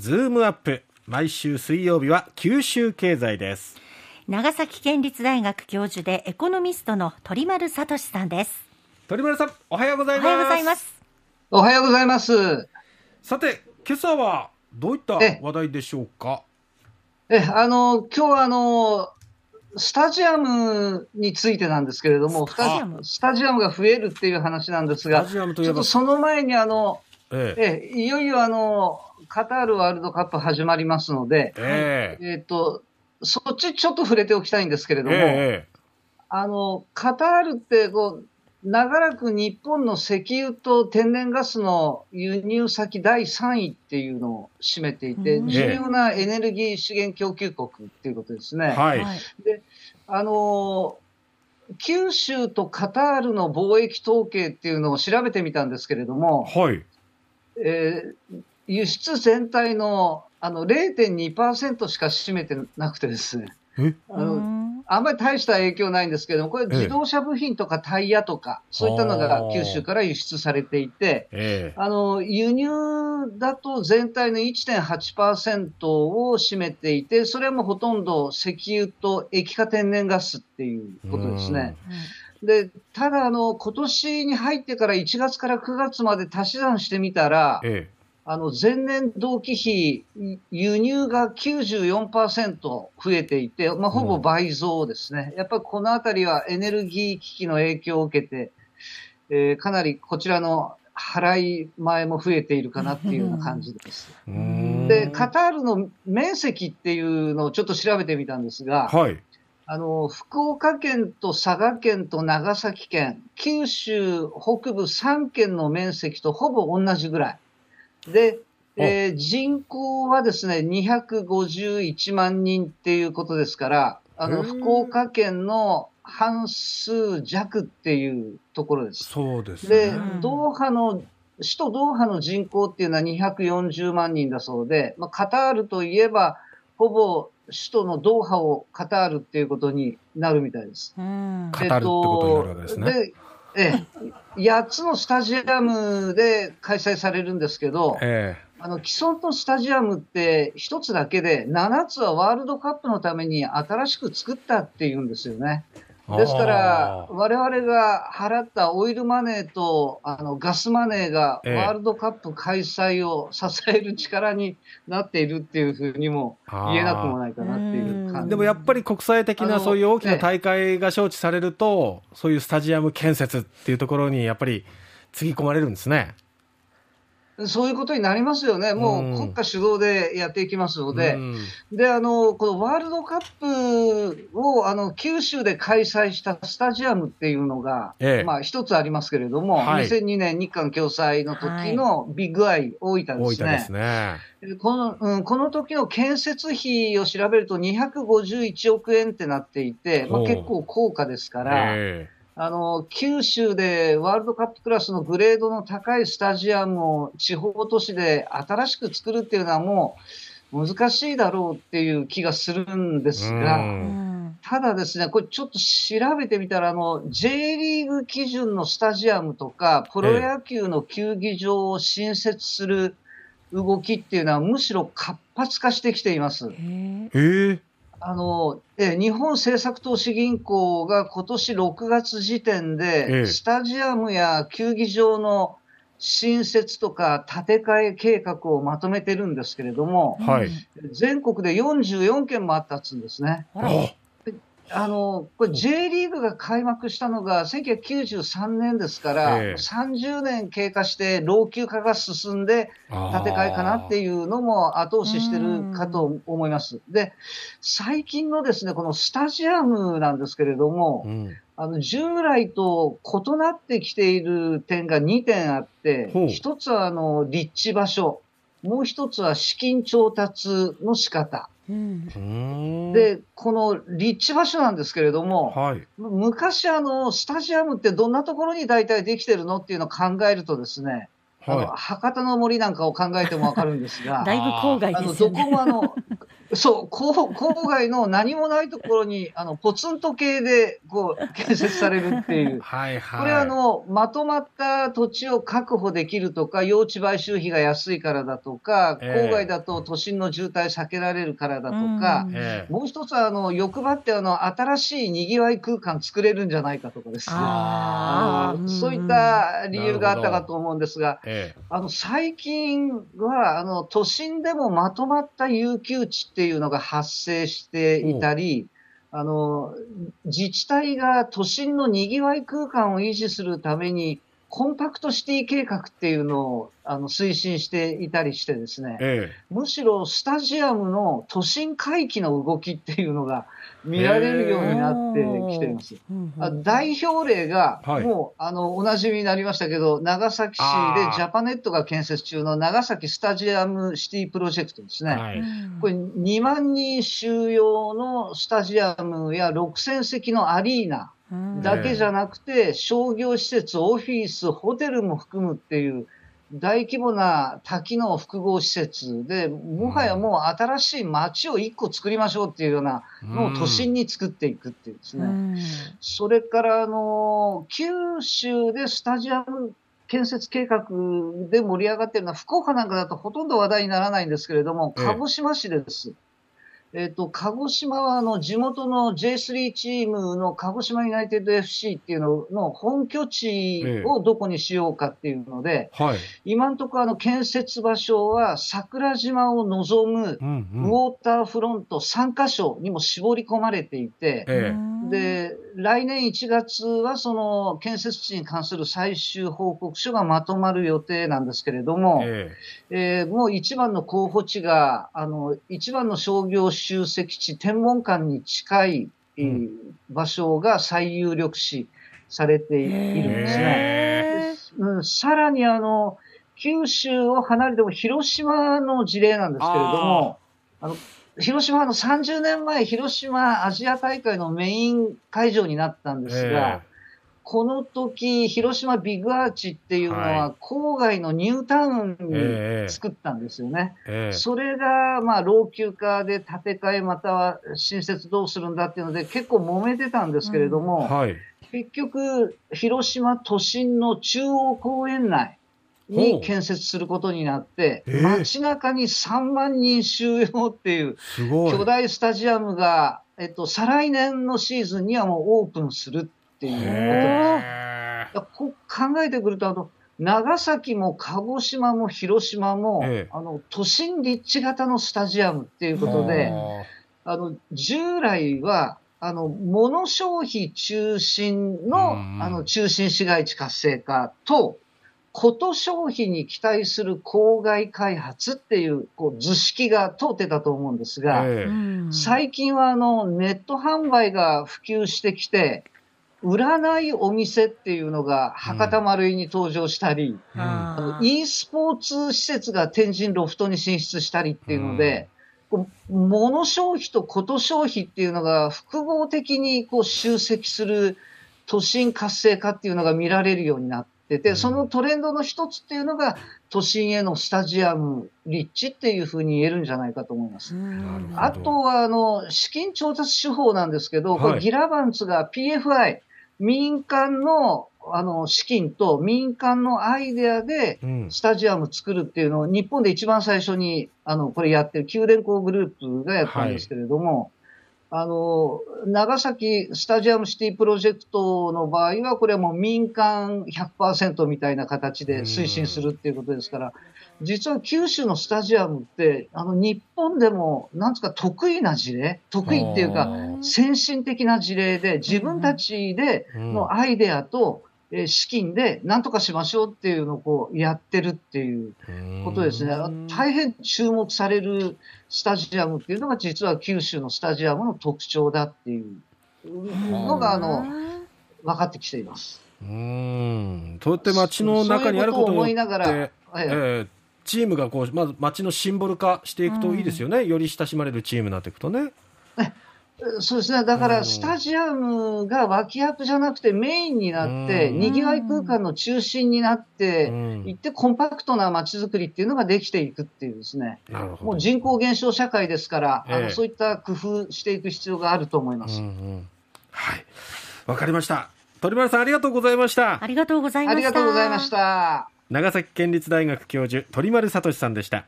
ズームアップ。毎週水曜日は九州経済です。長崎県立大学教授でエコノミストの鳥丸聡さんです。鳥丸さんおはようございます。おはようございます。おはようございます。さて今朝はどういった話題でしょうか？えあの今日はあのスタジアムについてなんですけれども、スタジアム？スタジアムが増えるっていう話なんですが、ちょっとその前にあの、え。ええいよいよあの、カタールワールドカップ始まりますので、ええっ、と、そっちちょっと触れておきたいんですけれども、えー、あの、カタールってこう、長らく日本の石油と天然ガスの輸入先第3位っていうのを占めていて、重要なエネルギー資源供給国っていうことですね。はい。で、あの九州とカタールの貿易統計っていうのを調べてみたんですけれども、はい。えー、輸出全体のあの0.2%しか占めてなくてですね。あのあんまり大した影響ないんですけども、これ、自動車部品とかタイヤとか、そういったのが九州から輸出されていて、あの輸入だと全体の1.8%を占めていて、それもほとんど石油と液化天然ガスっていうことですね。でただあの、今年に入ってから1月から9月まで足し算してみたら、ええあの前年同期比、輸入が94%増えていて、まあ、ほぼ倍増ですね、うん、やっぱりこのあたりはエネルギー危機の影響を受けて、えー、かなりこちらの払い前も増えているかなっていうような感じです。で、カタールの面積っていうのをちょっと調べてみたんですが、はい、あの福岡県と佐賀県と長崎県、九州北部3県の面積とほぼ同じぐらい。で、えー、人口はですね、251万人っていうことですから、あの、福岡県の半数弱っていうところです。そうですね。で、ドーハの、首都ドーハの人口っていうのは240万人だそうで、まあ、カタールといえば、ほぼ首都のドーハをカタールっていうことになるみたいです。カタールってことになるわけですね。でええ、8つのスタジアムで開催されるんですけど、ええ、あの既存のスタジアムって1つだけで、7つはワールドカップのために新しく作ったっていうんですよね。ですから、我々が払ったオイルマネーとあのガスマネーがワールドカップ開催を支える力になっているっていうふうにも言えなくもないかなっていう感じ。でもやっぱり国際的なそういう大きな大会が招致されると、そういうスタジアム建設っていうところにやっぱりつぎ込まれるんですね。そういうことになりますよね、もう国家主導でやっていきますので、うん、であのこのワールドカップをあの九州で開催したスタジアムっていうのが、ええ、まあ、一つありますけれども、はい、2002年日韓共催の時のビッグアイ、大分ですね。ですね。このうん、この時の建設費を調べると251億円ってなっていて、まあ、結構高価ですから。えあの、九州でワールドカップクラスのグレードの高いスタジアムを地方都市で新しく作るっていうのはもう難しいだろうっていう気がするんですが、ただですね、これちょっと調べてみたら、あの、J リーグ基準のスタジアムとか、プロ野球の球技場を新設する動きっていうのはむしろ活発化してきています。へえ。あのえ日本政策投資銀行が今年6月時点で、スタジアムや球技場の新設とか建て替え計画をまとめてるんですけれども、はい、全国で44件もあったっつうんですね。あの、これ J リーグが開幕したのが1993年ですから、えー、30年経過して老朽化が進んで建て替えかなっていうのも後押ししてるかと思います。で、最近のですね、このスタジアムなんですけれども、うん、あの従来と異なってきている点が2点あって、1つはあの立地場所、もう1つは資金調達の仕方。うん、で、この立地場所なんですけれども、はい、昔あの、スタジアムってどんなところに大体できてるのっていうのを考えるとですね、はい、あの博多の森なんかを考えてもわかるんですが、だいぶ郊外ですね。あのどこもあのそう、郊 郊外の何もないところに、あの、ポツンと系で、こう、建設されるっていう。はいはい。これあの、まとまった土地を確保できるとか、用地買収費が安いからだとか、郊外だと都心の渋滞避けられるからだとか、えー、もう一つは、あの、欲張って、あの、新しい賑わい空間作れるんじゃないかとかですね。あのそういった理由があったかと思うんですが、えー、あの、最近は、あの、都心でもまとまった有給地ってていうのが発生していたり、あの、自治体が都心のにぎわい空間を維持するために、コンパクトシティ計画っていうのをあの推進していたりしてですね、ええ、むしろスタジアムの都心回帰の動きっていうのが見られるようになってきています。あ代表例が、もう、はい、あの、おなじみになりましたけど、長崎市でジャパネットが建設中の長崎スタジアムシティプロジェクトですね。はい、これ2万人収容のスタジアムや6000席のアリーナ、だけじゃなくて、商業施設、オフィス、ホテルも含むっていう、大規模な多機能複合施設で、もはやもう新しい街を一個作りましょうっていうようなのを都心に作っていくっていうですね。それから、あの、九州でスタジアム建設計画で盛り上がってるのは、福岡なんかだとほとんど話題にならないんですけれども、鹿児島市です。えっ、ー、と、鹿児島はあの地元の J3 チームの鹿児島ユナイテッド FC っていうのの本拠地をどこにしようかっていうので、えはい、今のところあの建設場所は桜島を望むウォーターフロント3カ所にも絞り込まれていて、えで、来年1月はその建設地に関する最終報告書がまとまる予定なんですけれども、ええ。ー、もう一番の候補地が、あの、一番の商業集積地、天文館に近い、うん、場所が最有力視されているんですね。うん、さらにあの、九州を離れても広島の事例なんですけれども、あの広島の30年前、広島アジア大会のメイン会場になったんですが、この時、広島ビッグアーチっていうのは、郊外のニュータウンに作ったんですよね。えー、それが、まあ、老朽化で建て替え、または新設どうするんだっていうので、結構揉めてたんですけれども、うん。はい、結局、広島都心の中央公園内に建設することになって、えー、街中に3万人収容っていう、巨大スタジアムが、えっと、再来年のシーズンにはもうオープンするっていうことです。こ考えてくると、あの、長崎も鹿児島も広島も、ええ、あの、都心立地型のスタジアムっていうことで、あ。の、従来は、あの、物消費中心の、あの、中心市街地活性化と、こと消費に期待する郊外開発っていう、こう、図式が通ってたと思うんですが、え最近はあの、ネット販売が普及してきて、売らないお店っていうのが博多丸井に登場したり、うん、あの e スポーツ施設が天神ロフトに進出したりっていうので、うん、物消費とこと消費っていうのが複合的にこう集積する都心活性化っていうのが見られるようになってて、そのトレンドの一つっていうのが都心へのスタジアム立地っていうふうに言えるんじゃないかと思います。あとは、あの、資金調達手法なんですけど、これギラバンツが PFI、民間のあの資金と民間のアイデアでスタジアム作るっていうのを、日本で一番最初にあのこれやってる九電工グループがやったんですけれども、はい、あの長崎スタジアムシティプロジェクトの場合は、これはもう民間100%みたいな形で推進するっていうことですから、実は九州のスタジアムって、あの日本でも、なんつか得意な事例、得意っていうか、先進的な事例で、自分たちでのアイデアと、え資金で何とかしましょうっていうのをこうやってるっていうことですね。大変注目されるスタジアムっていうのが実は九州のスタジアムの特徴だっていうのが、あの、分かってきています。うん。そうやって街の中にあることを思いながら、ええチームがこう、まず街のシンボル化していくといいですよね、うん、より親しまれるチームになっていくとね。そうですね。だから、スタジアムが脇役じゃなくてメインになって、賑わい空間の中心になって、いってコンパクトな街づくりっていうのができていくっていうですね。もう人口減少社会ですから、あのそういった工夫していく必要があると思います。うんうん、はい。わかりました。鳥丸さんありがとうございました。ありがとうございました。ありがとうございました。長崎県立大学教授鳥丸聡さんでした。